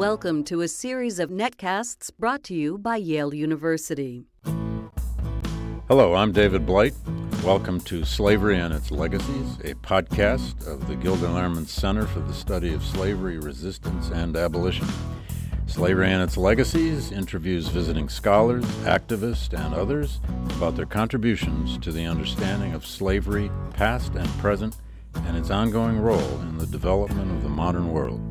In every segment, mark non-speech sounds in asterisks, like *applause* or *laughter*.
Welcome to a series of netcasts brought to you by Yale University. Hello, I'm David Blight. Welcome to Slavery and Its Legacies, a podcast of the Gilder Lehrman Center for the Study of Slavery, Resistance, and Abolition. Slavery and Its Legacies interviews visiting scholars, activists, and others about their contributions to the understanding of slavery, past and present, and its ongoing role in the development of the modern world.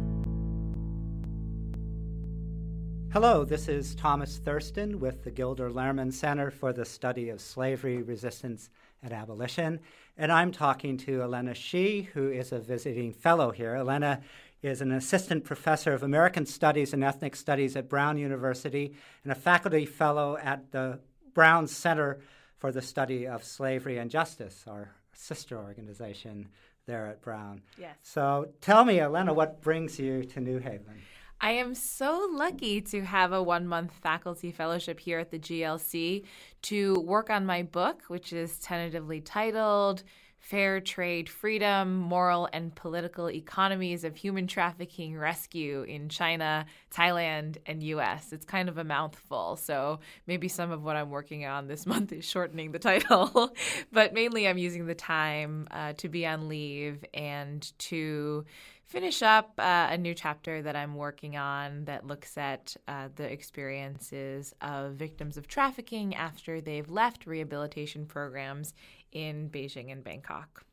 Hello, this is Thomas Thurston with the Gilder Lehrman Center for the Study of Slavery, Resistance, and Abolition. And I'm talking to Elena Shih, who is a visiting fellow here. Elena is an assistant professor of American Studies and Ethnic Studies at Brown University and a faculty fellow at the Brown Center for the Study of Slavery and Justice, our sister organization there at Brown. Yes. So tell me, Elena, what brings you to New Haven? I am so lucky to have a one month faculty fellowship here at the GLC to work on my book, which is tentatively titled Fair Trade Freedom, Moral and Political Economies of Human Trafficking Rescue in China, Thailand, and US. It's kind of a mouthful, so maybe some of what I'm working on this *laughs* month is shortening the title. *laughs* but mainly, I'm using the time uh, to be on leave and to finish up uh, a new chapter that I'm working on that looks at uh, the experiences of victims of trafficking after they've left rehabilitation programs in Beijing and Bangkok.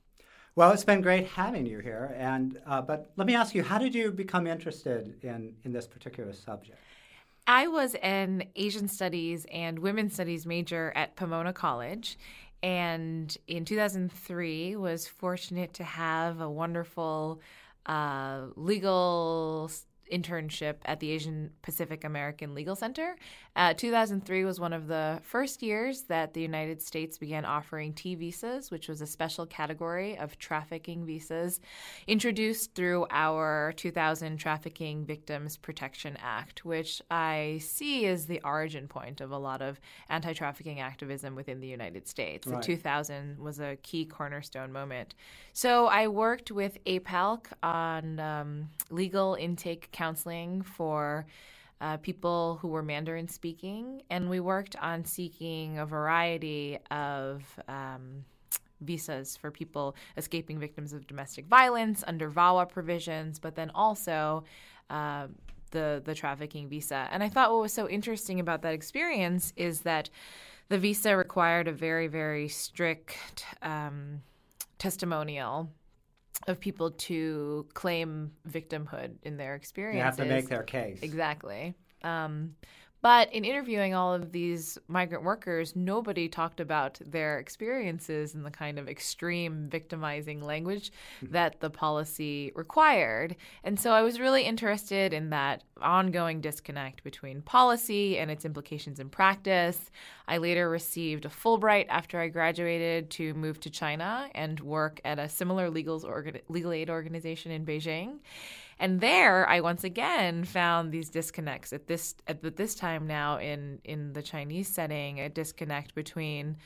Well, it's been great having you here. And uh, but let me ask you, how did you become interested in in this particular subject? I was an Asian Studies and Women's Studies major at Pomona College, and in 2003 was fortunate to have a wonderful uh, legal internship at the Asian Pacific American Legal Center. Uh, 2003 was one of the first years that the United States began offering T visas, which was a special category of trafficking visas introduced through our 2000 Trafficking Victims Protection Act, which I see as the origin point of a lot of anti trafficking activism within the United States. Right. 2000 was a key cornerstone moment. So I worked with APALC on um, legal intake counseling for uh, people who were Mandarin speaking, and we worked on seeking a variety of um, visas for people escaping victims of domestic violence under VAWA provisions, but then also uh, the the trafficking visa. And I thought what was so interesting about that experience is that the visa required a very very strict um, testimonial of people to claim victimhood in their experiences. You have to make their case. Exactly. Um, but in interviewing all of these migrant workers, nobody talked about their experiences and the kind of extreme victimizing language hmm. that the policy required. And so I was really interested in that ongoing disconnect between policy and its implications in practice. I later received a Fulbright after I graduated to move to China and work at a similar legal, legal aid organization in Beijing. And there, I once again found these disconnects at this at this time now in in the Chinese setting, a disconnect between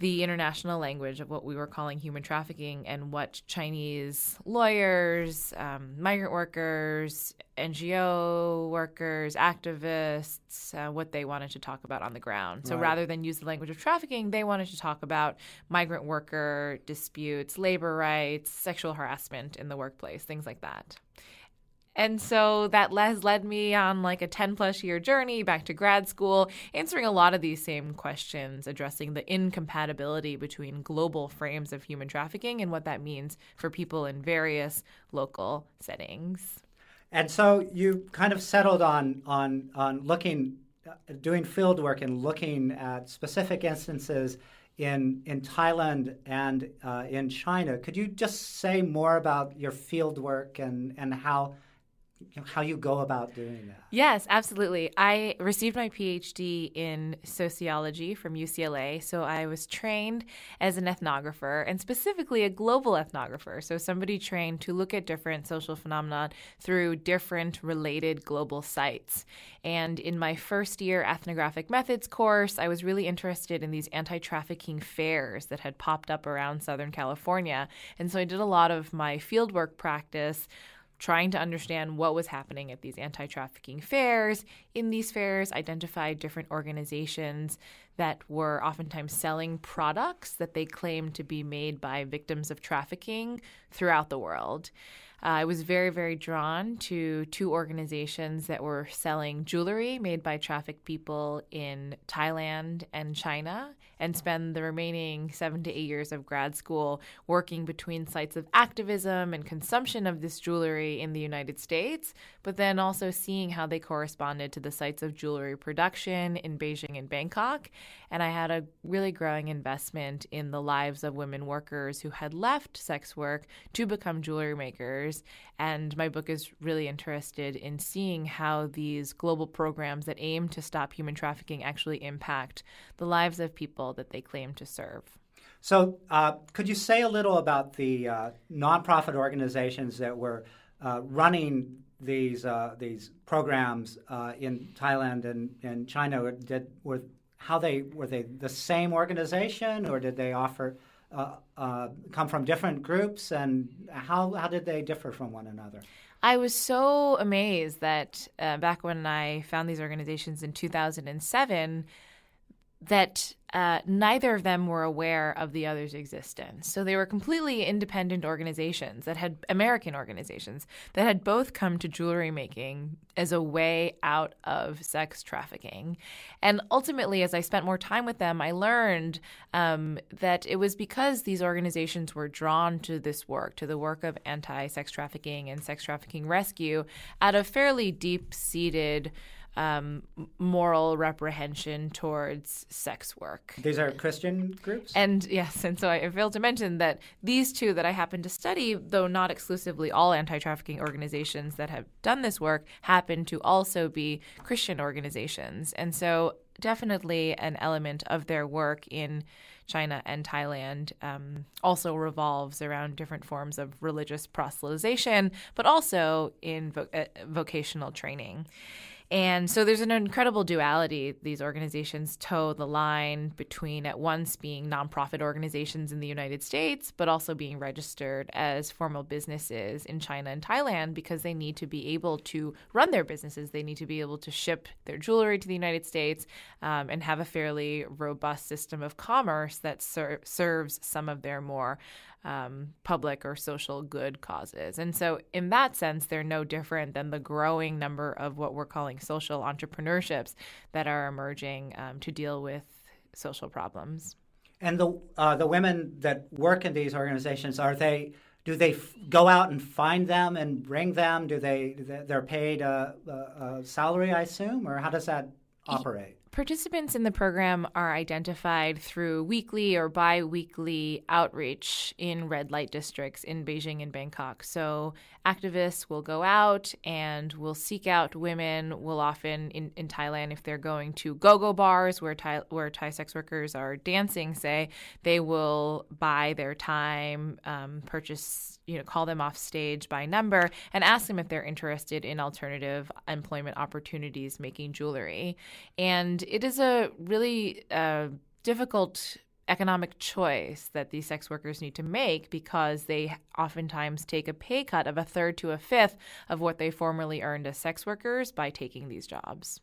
the international language of what we were calling human trafficking and what Chinese lawyers, um, migrant workers, NGO workers, activists, uh, what they wanted to talk about on the ground. So Right. rather than use the language of trafficking, they wanted to talk about migrant worker disputes, labor rights, sexual harassment in the workplace, things like that. And so that has led me on like a 10 plus year journey back to grad school, answering a lot of these same questions, addressing the incompatibility between global frames of human trafficking and what that means for people in various local settings. And so you kind of settled on on on looking, uh, doing field work and looking at specific instances in in Thailand and uh, in China. Could you just say more about your field work and and how how you go about doing that? Yes, absolutely. I received my PhD in sociology from UCLA. So I was trained as an ethnographer and specifically a global ethnographer. So somebody trained to look at different social phenomena through different related global sites. And in my first year ethnographic methods course, I was really interested in these anti trafficking fairs that had popped up around Southern California. And so I did a lot of my fieldwork practice trying to understand what was happening at these anti trafficking fairs. In these fairs, identified different organizations that were oftentimes selling products that they claimed to be made by victims of trafficking throughout the world. Uh, I was very, very drawn to two organizations that were selling jewelry made by trafficked people in Thailand and China, and spend the remaining seven to eight years of grad school working between sites of activism and consumption of this jewelry in the United States, but then also seeing how they corresponded to the sites of jewelry production in Beijing and Bangkok. And I had a really growing investment in the lives of women workers who had left sex work to become jewelry makers. And my book is really interested in seeing how these global programs that aim to stop human trafficking actually impact the lives of people that they claim to serve. So, uh, could you say a little about the uh, nonprofit organizations that were uh, running these uh, these programs uh, in Thailand and, and China? Did were how they were they the same organization, or did they offer uh, come from different groups, and how how did they differ from one another? I was so amazed that back when I found these organizations in 2007 that uh, neither of them were aware of the other's existence. So they were completely independent organizations that had American organizations that had both come to jewelry making as a way out of sex trafficking. And ultimately, as I spent more time with them, I learned um, that it was because these organizations were drawn to this work, to the work of anti sex trafficking and sex trafficking rescue, out of fairly deep seated um, moral reprehension towards sex work. These are Christian groups? And yes, and so I failed to mention that these two that I happen to study, though not exclusively all anti trafficking organizations that have done this work, happen to also be Christian organizations. And so definitely an element of their work in China and Thailand um, also revolves around different forms of religious proselytization, but also in vo- uh, vocational training. And so there's an incredible duality. These organizations toe the line between, at once, being nonprofit organizations in the United States, but also being registered as formal businesses in China and Thailand because they need to be able to run their businesses. They need to be able to ship their jewelry to the United States um, and have a fairly robust system of commerce that ser- serves some of their more um, public or social good causes. And so, in that sense, they're no different than the growing number of what we're calling social entrepreneurships that are emerging um, to deal with social problems. And the uh, the women that work in these organizations are they do they f- go out and find them and bring them? Do they they're paid a, a, a salary, I assume, or how does that operate? Participants in the program are identified through weekly or bi weekly outreach in red light districts in Beijing and Bangkok. So, activists will go out and will seek out women, will often in, in Thailand, if they're going to go go bars where Thai, where Thai sex workers are dancing, say, they will buy their time, um, purchase, you know, call them off stage by number and ask them if they're interested in alternative employment opportunities making jewelry. And it is a really uh, difficult economic choice that these sex workers need to make because they oftentimes take a pay cut of a third to a fifth of what they formerly earned as sex workers by taking these jobs.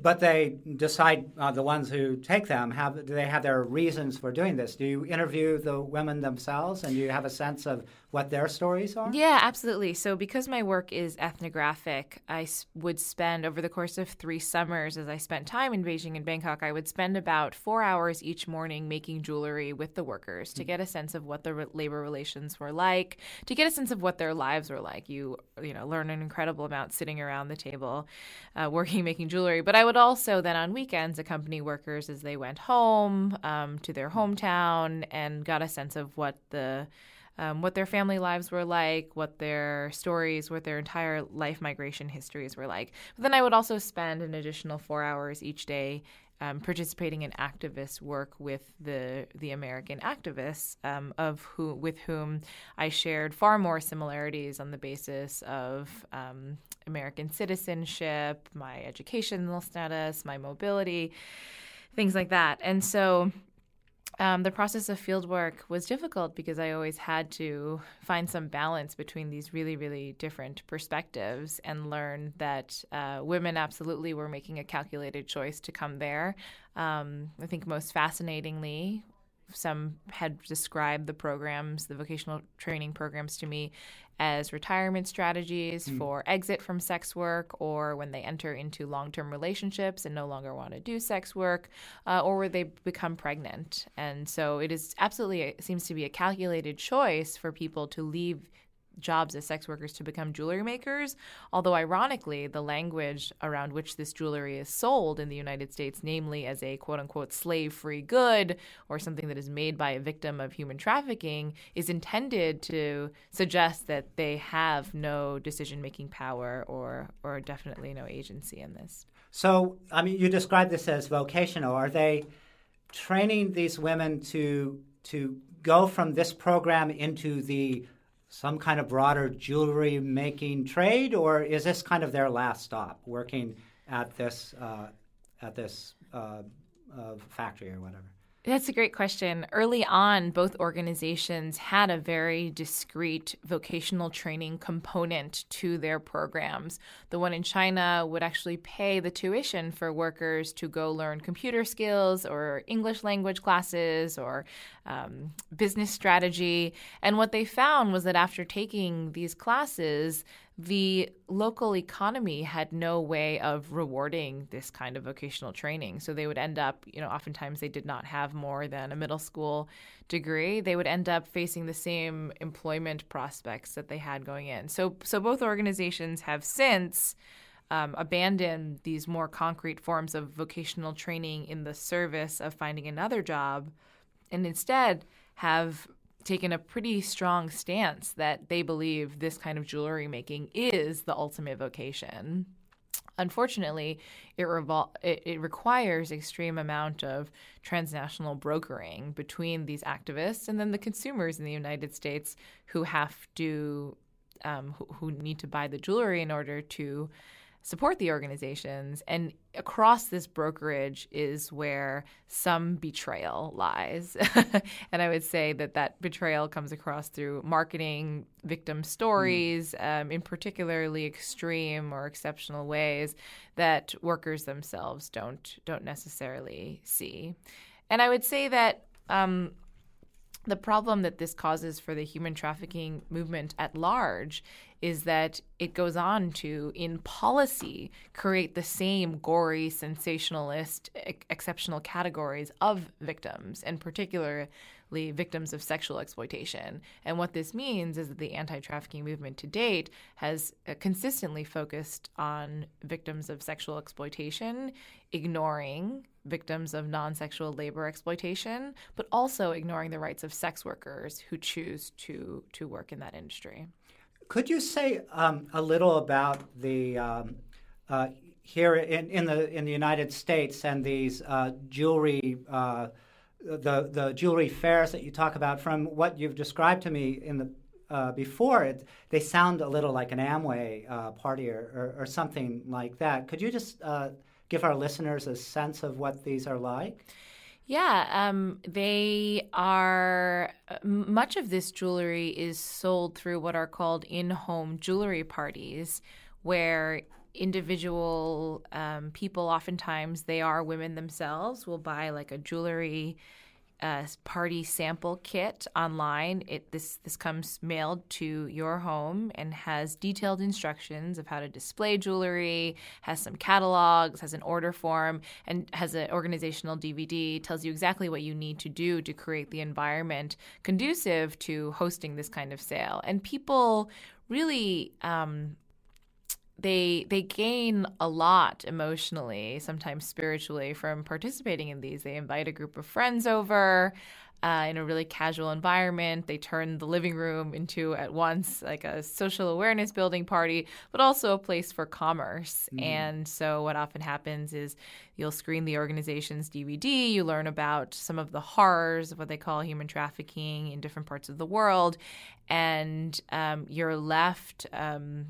But they decide uh, the ones who take them have do they have their reasons for doing this? Do you interview the women themselves, and do you have a sense of what their stories are? Yeah, absolutely. So, because my work is ethnographic, I would spend over the course of three summers, as I spent time in Beijing and Bangkok, I would spend about four hours each morning making jewelry with the workers to get a sense of what the labor relations were like, to get a sense of what their lives were like. You, you know, learn an incredible amount sitting around the table, uh, working, *laughs* making jewelry. But I would also then on weekends accompany workers as they went home um, to their hometown and got a sense of what the um, what their family lives were like, what their stories, what their entire life migration histories were like. But then I would also spend an additional four hours each day um, participating in activist work with the the American activists, um, of who with whom I shared far more similarities on the basis of um, American citizenship, my educational status, my mobility, things like that. And so um, the process of field work was difficult because I always had to find some balance between these really, really different perspectives and learn that uh, women absolutely were making a calculated choice to come there. Um, I think most fascinatingly, some had described the programs, the vocational training programs to me as retirement strategies mm. for exit from sex work or when they enter into long term relationships and no longer want to do sex work uh, or where they become pregnant. And so it is absolutely, it seems to be a calculated choice for people to leave jobs as sex workers to become jewelry makers. Although, ironically, the language around which this jewelry is sold in the United States, namely as a quote unquote slave free good or something that is made by a victim of human trafficking, is intended to suggest that they have no decision making power or, or definitely no agency in this. So, I mean, you describe this as vocational. Are they training these women to to go from this program into the some kind of broader jewelry making trade, or is this kind of their last stop, working at this uh, at this uh, uh, factory or whatever? That's a great question. Early on, both organizations had a very discrete vocational training component to their programs. The one in China would actually pay the tuition for workers to go learn computer skills or English language classes or um, business strategy. And what they found was that after taking these classes, the local economy had no way of rewarding this kind of vocational training. So they would end up, you know, oftentimes they did not have more than a middle school degree. They would end up facing the same employment prospects that they had going in. So, so both organizations have since. Um, abandoned these more concrete forms of vocational training in the service of finding another job and instead have taken a pretty strong stance that they believe this kind of jewelry making is the ultimate vocation. Unfortunately, it, revol- it, it, requires extreme amount of transnational brokering between these activists and then the consumers in the United States who have to um, who, who need to buy the jewelry in order to support the organizations. And across this brokerage is where some betrayal lies. *laughs* and I would say that that betrayal comes across through marketing victim stories mm. um, in particularly extreme or exceptional ways that workers themselves don't don't necessarily see. And I would say that um, the problem that this causes for the human trafficking movement at large is that it goes on to, in policy, create the same gory, sensationalist, exceptional categories of victims, and victims of sexual exploitation. And what this means is that the anti trafficking movement to date has uh, consistently focused on victims of sexual exploitation, ignoring victims of non sexual labor exploitation, but also ignoring the rights of sex workers who choose to, to work in that industry. Could you say um, a little about the um, uh, here in, in, the in the United States and these uh, jewelry uh, the the jewelry fairs that you talk about? From what you've described to me in the uh, before, it, they sound a little like an Amway uh, party or, or, or, something like that. Could you just uh, give our listeners a sense of what these are like? Yeah, um, they are. Much of this jewelry is sold through what are called in home jewelry parties, where individual um, people, oftentimes they are women themselves, will buy like a jewelry a party sample kit online. It this this comes mailed to your home and has detailed instructions of how to display jewelry, has some catalogs, has an order form, and has an organizational DVD. Tells you exactly what you need to do to create the environment conducive to hosting this kind of sale. And people really um, they they gain a lot emotionally, sometimes spiritually, from participating in these. They invite a group of friends over uh, in a really casual environment. They turn the living room into at once like a social awareness building party, but also a place for commerce. Mm. And so, what often happens is you'll screen the organization's DVD, you learn about some of the horrors of what they call human trafficking in different parts of the world, and um, you're left. Um,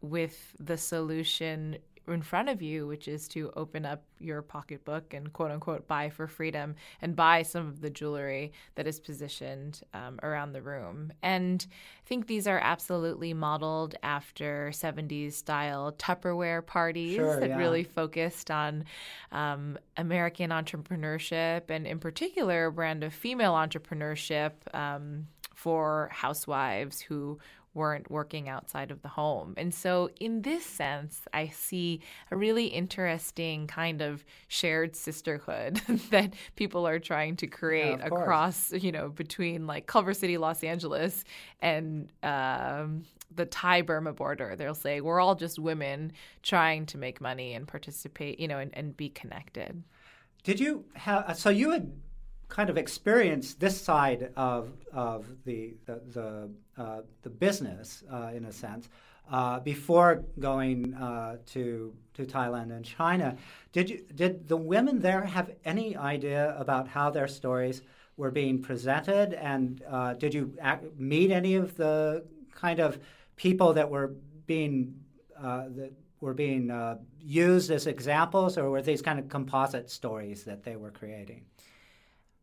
with the solution in front of you, which is to open up your pocketbook and quote unquote buy for freedom and buy some of the jewelry that is positioned um, around the room. And I think these are absolutely modeled after 70s style Tupperware parties sure, that yeah. really focused on um, American entrepreneurship and, in particular, a brand of female entrepreneurship um, for housewives who weren't working outside of the home. And so, in this sense, I see a really interesting kind of shared sisterhood *laughs* that people are trying to create Yeah, of course. across, you know, between like Culver City, Los Angeles, and um, the Thai Burma border. They'll say, we're all just women trying to make money and participate, you know, and, and be connected. Did you have so you had kind of experience this side of of the the the, uh, the business uh, in a sense uh, before going uh, to to Thailand and China? Did you did the women there have any idea about how their stories were being presented, and uh, did you ac meet any of the kind of people that were being uh, that were being used as examples, or were these kind of composite stories that they were creating?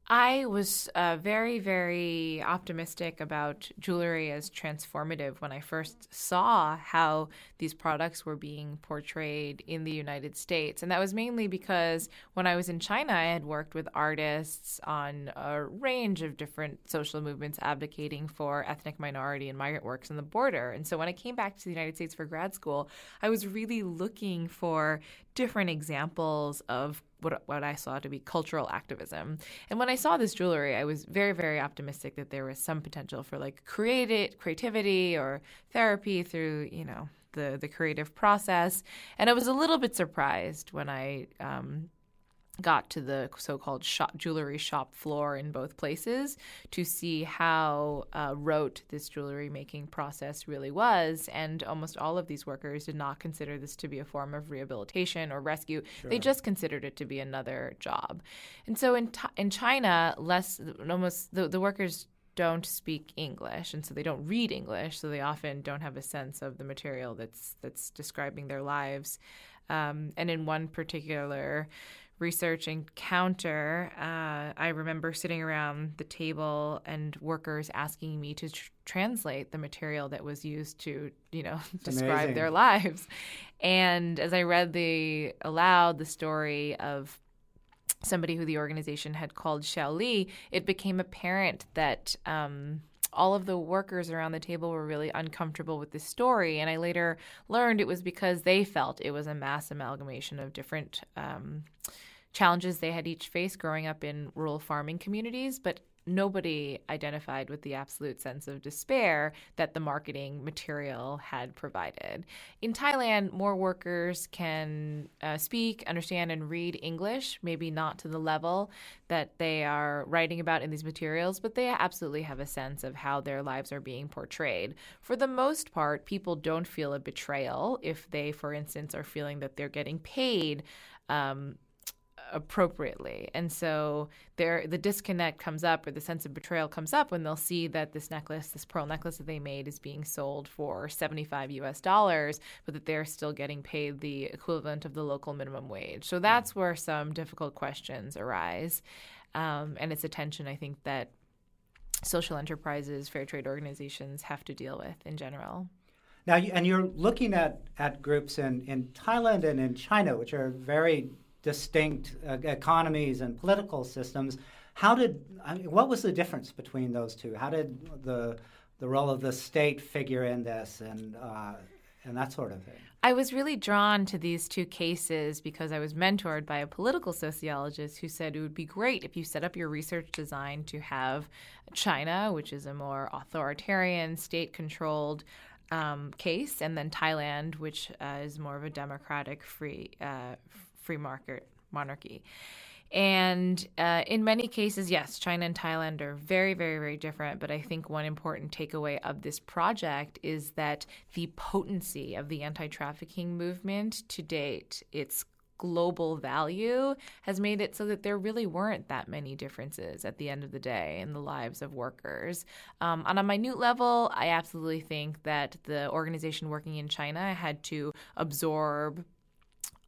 I was uh, very, very optimistic about jewelry as transformative when I first saw how these products were being portrayed in the United States. And that was mainly because when I was in China, I had worked with artists on a range of different social movements advocating for ethnic minority and migrant works on the border. And so when I came back to the United States for grad school, I was really looking for different examples of what, what I saw to be cultural activism. And when I saw this jewelry, I was very, very optimistic that there was some potential for like creative creativity or therapy through, you know, the the creative process. And I was a little bit surprised when I um, got to the so-called shop, jewelry shop floor in both places to see how uh, rote this jewelry making process really was. And almost all of these workers did not consider this to be a form of rehabilitation or rescue. Sure. they just considered it to be another job. And so in, in china less almost the, the workers don't speak English. And so they don't read English, so they often don't have a sense of the material that's that's describing their lives. Um, and in one particular research encounter, uh, I remember sitting around the table and workers asking me to tr- translate the material that was used to, you know, *laughs* describe amazing. their lives. And as I read the aloud the story of somebody who the organization had called Xiao Li, it became apparent that. Um, all of the workers around the table were really uncomfortable with this story. And I later learned it was because they felt it was a mass amalgamation of different um, challenges they had each faced growing up in rural farming communities, but nobody identified with the absolute sense of despair that the marketing material had provided. In Thailand, more workers can uh, speak, understand, and read English, maybe not to the level that they are writing about in these materials, but they absolutely have a sense of how their lives are being portrayed. For the most part, people don't feel a betrayal if they, for instance, are feeling that they're getting paid. Um, appropriately. And so there the disconnect comes up or the sense of betrayal comes up when they'll see that this necklace, this pearl necklace that they made is being sold for 75 US dollars, but that they're still getting paid the equivalent of the local minimum wage. So that's where some difficult questions arise. Um, and it's a tension I think that social enterprises, fair trade organizations have to deal with in general. Now, and you're looking at, at groups in, in Thailand and in China, which are very distinct uh, economies and political systems. How did I mean, what was the difference between those two? How did the the role of the state figure in this, and uh, and that sort of thing? I was really drawn to these two cases because I was mentored by a political sociologist who said it would be great if you set up your research design to have China, which is a more authoritarian, state controlled um, case, and then Thailand, which uh, is more of a democratic, free, uh, free market monarchy. And uh, in many cases, yes, China and Thailand are very, very, very different. But I think one important takeaway of this project is that the potency of the anti trafficking movement to date, its global value has made it so that there really weren't that many differences at the end of the day in the lives of workers. Um, on a minute level, I absolutely think that the organization working in China had to absorb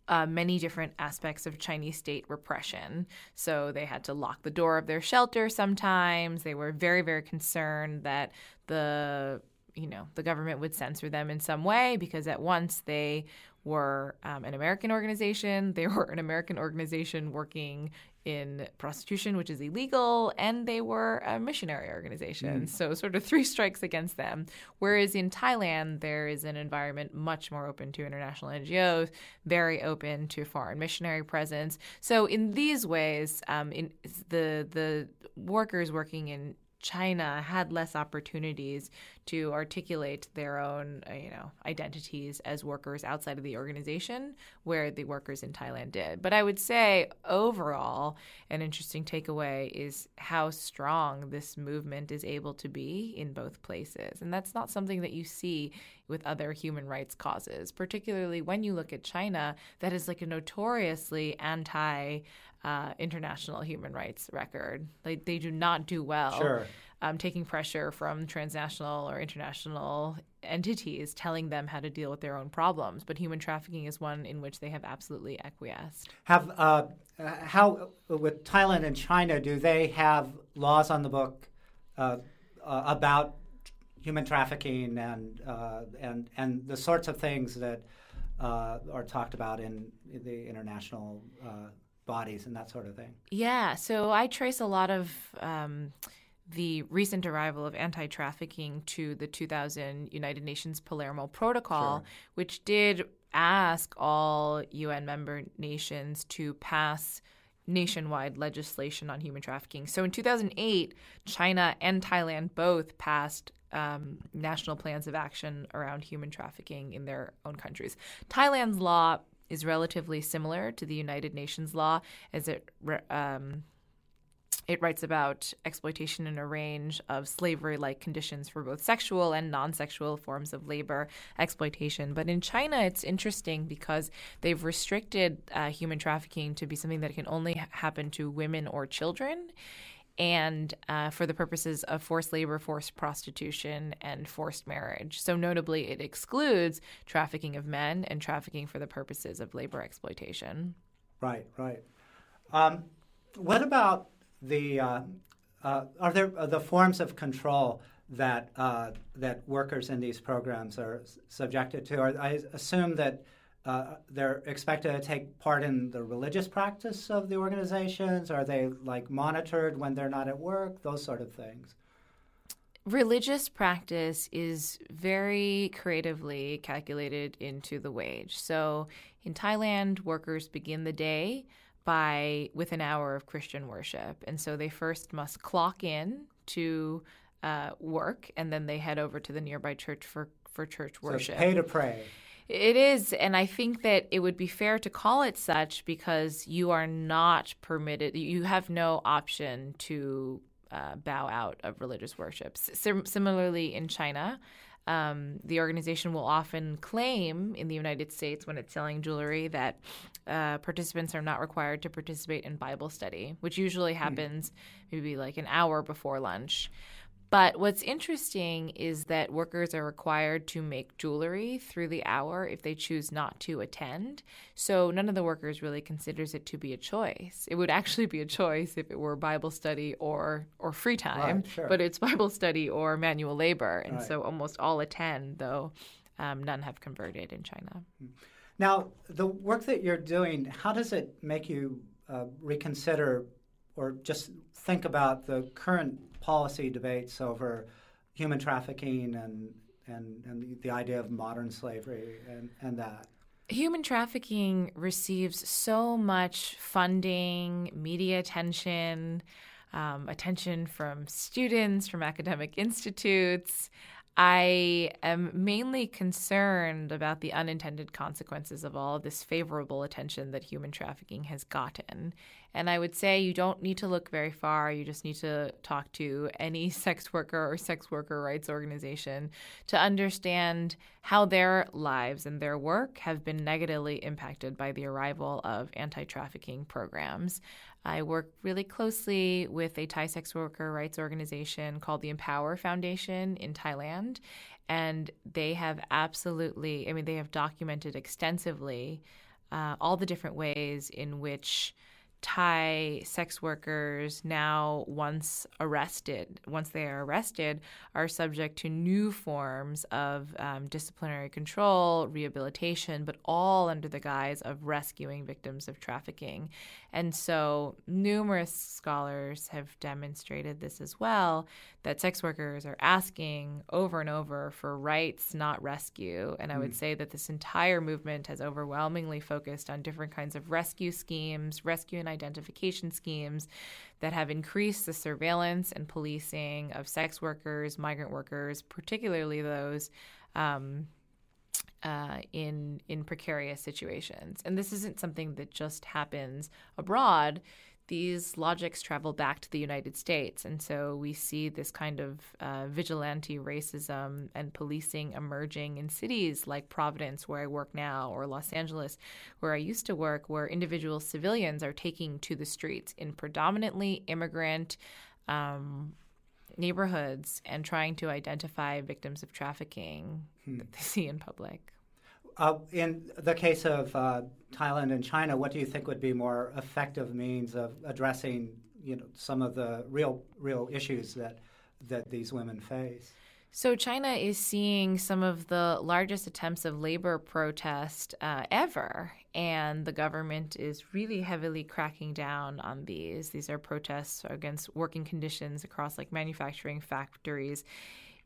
uh, many different aspects of Chinese state repression. So they had to lock the door of their shelter sometimes. They were very, very concerned that the you know the government would censor them in some way because at once they were um, an American organization. They *laughs* were an American organization working in prostitution, which is illegal, and they were a missionary organization. Mm. So, sort of three *laughs* strikes against them. Whereas in Thailand, there is an environment much more open to international NGOs, very open to foreign missionary presence. So, in these ways, um, in the the workers working in China had less opportunities to articulate their own, uh, you know, identities as workers outside of the organization, where the workers in Thailand did. But I would say overall, an interesting takeaway is how strong this movement is able to be in both places, and that's not something that you see with other human rights causes, particularly when you look at China, that is like a notoriously anti uh, international human rights record. Like they do not do well. Sure. Um, taking pressure from transnational or international entities telling them how to deal with their own problems. But human trafficking is one in which they have absolutely acquiesced. Have uh, how with Thailand and China do they have laws on the book uh, uh about human trafficking and uh, and and the sorts of things that uh, are talked about in, in the international bodies and that sort of thing. Yeah, so I trace a lot of um, the recent arrival of anti trafficking to the 2000 United Nations Palermo Protocol, sure. which did ask all UN member nations to pass nationwide legislation on human trafficking. So in 2008, China and Thailand both passed um, national plans of action around human trafficking in their own countries. Thailand's law is relatively similar to the United Nations law, as it um, it writes about exploitation in a range of slavery like conditions for both sexual and non sexual forms of labor exploitation. But in China, it's interesting because they've restricted uh, human trafficking to be something that can only happen to women or children and uh, for the purposes of forced labor, forced prostitution, and forced marriage. So, notably, it excludes trafficking of men and trafficking for the purposes of labor exploitation. Right, right. Um, what about the uh, uh, are there the forms of control that uh, that workers in these programs are subjected to? I assume that uh, they're expected to take part in the religious practice of the organizations? Are they like monitored when they're not at work? Those sort of things. Religious practice is very creatively calculated into the wage. So in Thailand, workers begin the day by with an hour of Christian worship, and so they first must clock in to uh, work, and then they head over to the nearby church for for church worship. So pay to pray. It is, and I think that it would be fair to call it such because you are not permitted, you have no option to uh, bow out of religious worship. Sim- similarly, in China, um, the organization will often claim in the United States when it's selling jewelry that uh, participants are not required to participate in Bible study, which usually hmm. happens maybe like an hour before lunch. But what's interesting is that workers are required to make jewelry through the hour if they choose not to attend. So none of the workers really considers it to be a choice. It would actually be a choice if it were Bible study or or free time, right, sure. but it's Bible study or manual labor, and right. so almost all attend, though um, none have converted in China. Now, the work that you're doing, how does it make you uh, reconsider or just think about the current policy debates over human trafficking and and, and the idea of modern slavery and, and that. Human trafficking receives so much funding, media attention, um, attention from students, from academic institutes. I am mainly concerned about the unintended consequences of all of this favorable attention that human trafficking has gotten. And I would say you don't need to look very far. You just need to talk to any *laughs* sex worker or sex worker rights organization to understand how their lives and their work have been negatively impacted by the arrival of anti trafficking programs. I work really closely with a Thai sex worker rights organization called the Empower Foundation in Thailand. And they have absolutely, I mean, they have documented extensively uh, all the different ways in which Thai sex workers now, once arrested, once they are arrested, are subject to new forms of um, disciplinary control, rehabilitation, but all under the guise of rescuing victims of trafficking. And so, numerous scholars have demonstrated this as well that sex workers are asking over and over for rights, not rescue. And I would hmm. say that this entire movement has overwhelmingly focused on different kinds of rescue schemes, rescue and identification schemes that have increased the surveillance and policing of sex workers, migrant workers, particularly those. Um, uh, in in precarious situations, and this isn't something that just happens abroad these logics travel back to the United States. And so we see this kind of uh, vigilante racism and policing emerging in cities like Providence, where I work now, or Los Angeles, where I used to work, where individual civilians are taking to the streets in predominantly immigrant. Um, neighborhoods and trying to identify victims of trafficking hmm. that they see in public. Uh, in the case of uh, Thailand and China, what do you think would be more effective means of addressing, you know, some of the real real issues that that these women face? So China is seeing some of the largest attempts of labor protest uh, ever, and the government is really heavily cracking down on these. These are protests against working conditions across like manufacturing factories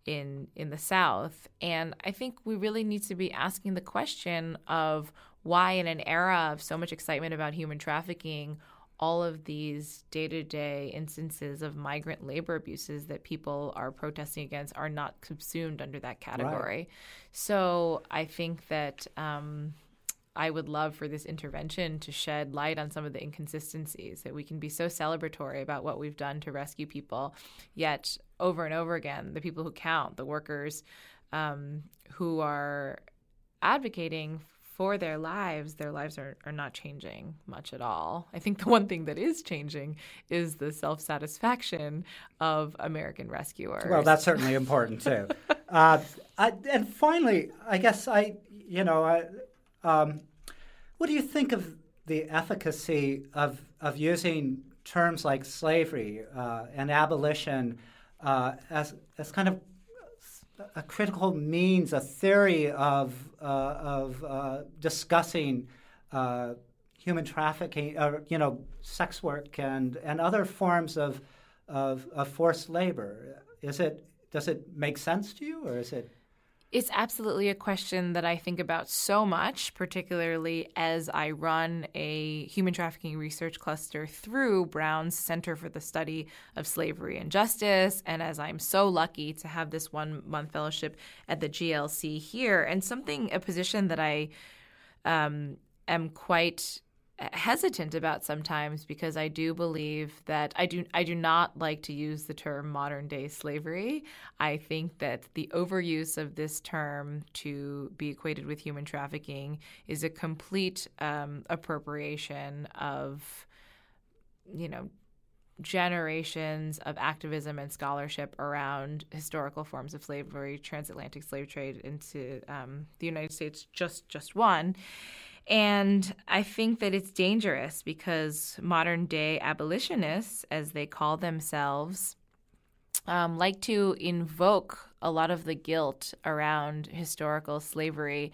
in in the South. And I think we really need to be asking the question of why, in an era of so much excitement about human trafficking, all of these day to day instances of migrant labor abuses that people are protesting against are not subsumed under that category. Right. So I think that. Um, I would love for this intervention to shed light on some of the inconsistencies that we can be so celebratory about what we've done to rescue people, yet over and over again, the people who count, the workers um, who are advocating for their lives, their lives are, are not changing much at all. I think the one thing that is changing is the self satisfaction of American rescuers. Well, that's certainly important too. *laughs* uh, I, and finally, I guess I, you know, I, um, what do you think of the efficacy of, of using terms like slavery uh, and abolition uh, as, as kind of a critical means, a theory of, uh, of uh, discussing uh, human trafficking, or, you know, sex work and, and other forms of, of, of forced labor? Is it, does it make sense to you, or is it? It's absolutely a question that I think about so much, particularly as I run a human trafficking research cluster through Brown's Center for the Study of Slavery and Justice, and as I'm so lucky to have this one month fellowship at the GLC here, and something, a position that I um, am quite hesitant about sometimes because I do believe that I do I do not like to use the term modern day slavery. I think that the overuse of this term to be equated with human trafficking is a complete um, appropriation of you know generations of activism and scholarship around historical forms of slavery, transatlantic slave trade into um, the United States, just just one. And I think that it's dangerous because modern day abolitionists, as they call themselves, um, like to invoke a lot of the guilt around historical slavery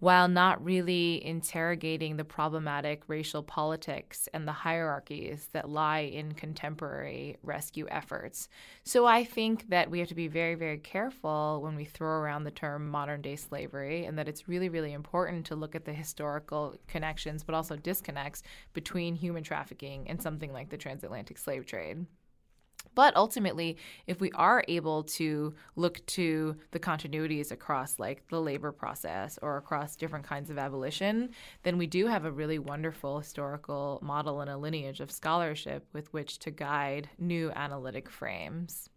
while not really interrogating the problematic racial politics and the hierarchies that lie in contemporary rescue efforts. So I think that we have to be very, very careful when we throw around the term modern day slavery, and that it's really, really important to look at the historical connections, but also disconnects between human trafficking and something like the transatlantic slave trade. But ultimately, if we are able to look to the continuities across like the labor process or across different kinds of abolition, then we do have a really wonderful historical model and a lineage of scholarship with which to guide new analytic frames.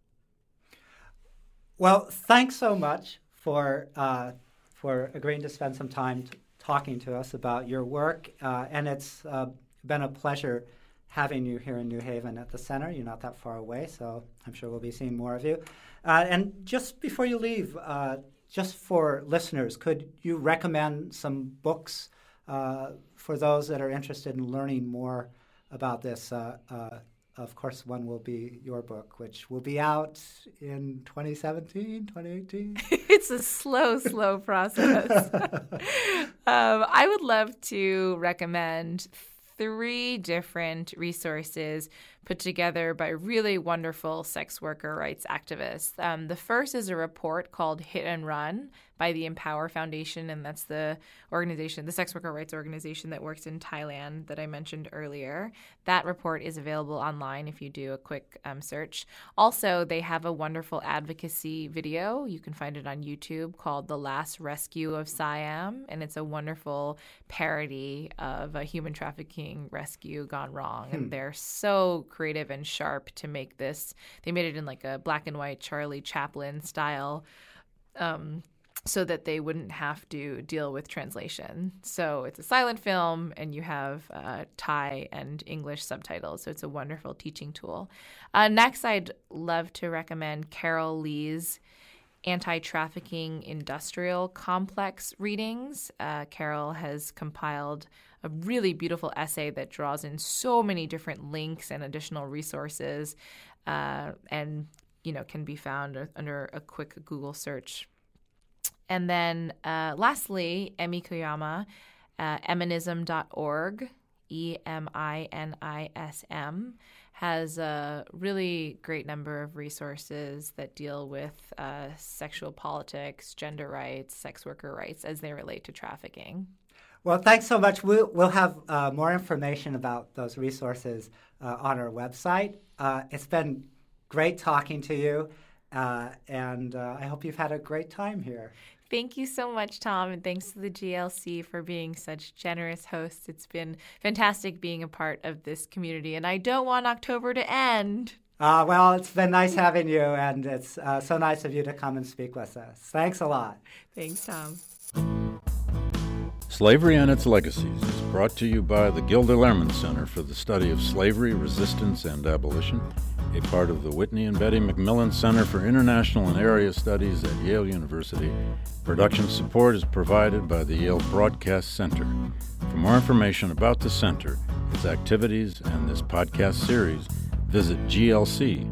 Well, thanks so much for uh, for agreeing to spend some time t- talking to us about your work, uh, and it's uh, been a pleasure having you here in New Haven at the center. You're not that far away, so I'm sure we'll be seeing more of you. Uh, and just before you leave, uh, just for listeners, could you recommend some books uh, for those that are interested in learning more about this, uh, uh, of course, one will be your book, which will be out in 2017, 2018. *laughs* it's a slow, slow process. *laughs* um, I would love to recommend three different resources put together by really wonderful sex worker rights activists. Um, the first is a report called Hit and Run by the Empower Foundation, and that's the organization, the sex worker rights organization that works in Thailand that I mentioned earlier. That report is available online if you do a quick um, search. Also, they have a wonderful advocacy video. You can find it on YouTube called The Last Rescue of Siam, and it's a wonderful parody of a human trafficking rescue gone wrong. Hmm. And they're so creative and sharp to make this. They made it in like a black and white Charlie Chaplin style. Um, so that they wouldn't have to deal with translation. So it's a silent film, and you have uh, Thai and English subtitles. So it's a wonderful teaching tool. Uh, next, I'd love to recommend Carol Leigh's anti trafficking industrial complex readings. Uh, Carol has compiled a really beautiful essay that draws in so many different links and additional resources uh, and you know can be found under a quick google search and then uh, lastly emi koyama uh, eminism.org e-m-i-n-i-s-m has a really great number of resources that deal with uh, sexual politics gender rights sex worker rights as they relate to trafficking well, thanks so much. We'll, we'll have uh, more information about those resources uh, on our website. Uh, it's been great talking to you, uh, and uh, I hope you've had a great time here. Thank you so much, Tom, and thanks to the GLC for being such generous hosts. It's been fantastic being a part of this community, and I don't want October to end. Uh, well, it's been nice having you, and it's so nice of you to come and speak with us. Thanks a lot. Thanks, Tom. Slavery and Its Legacies is brought to you by the Gilder Lehrman Center for the Study of Slavery, Resistance, and Abolition, a part of the Whitney and Betty MacMillan Center for International and Area Studies at Yale University. Production support is provided by the Yale Broadcast Center. For more information about the center, its activities, and this podcast series, visit glc.yale.edu.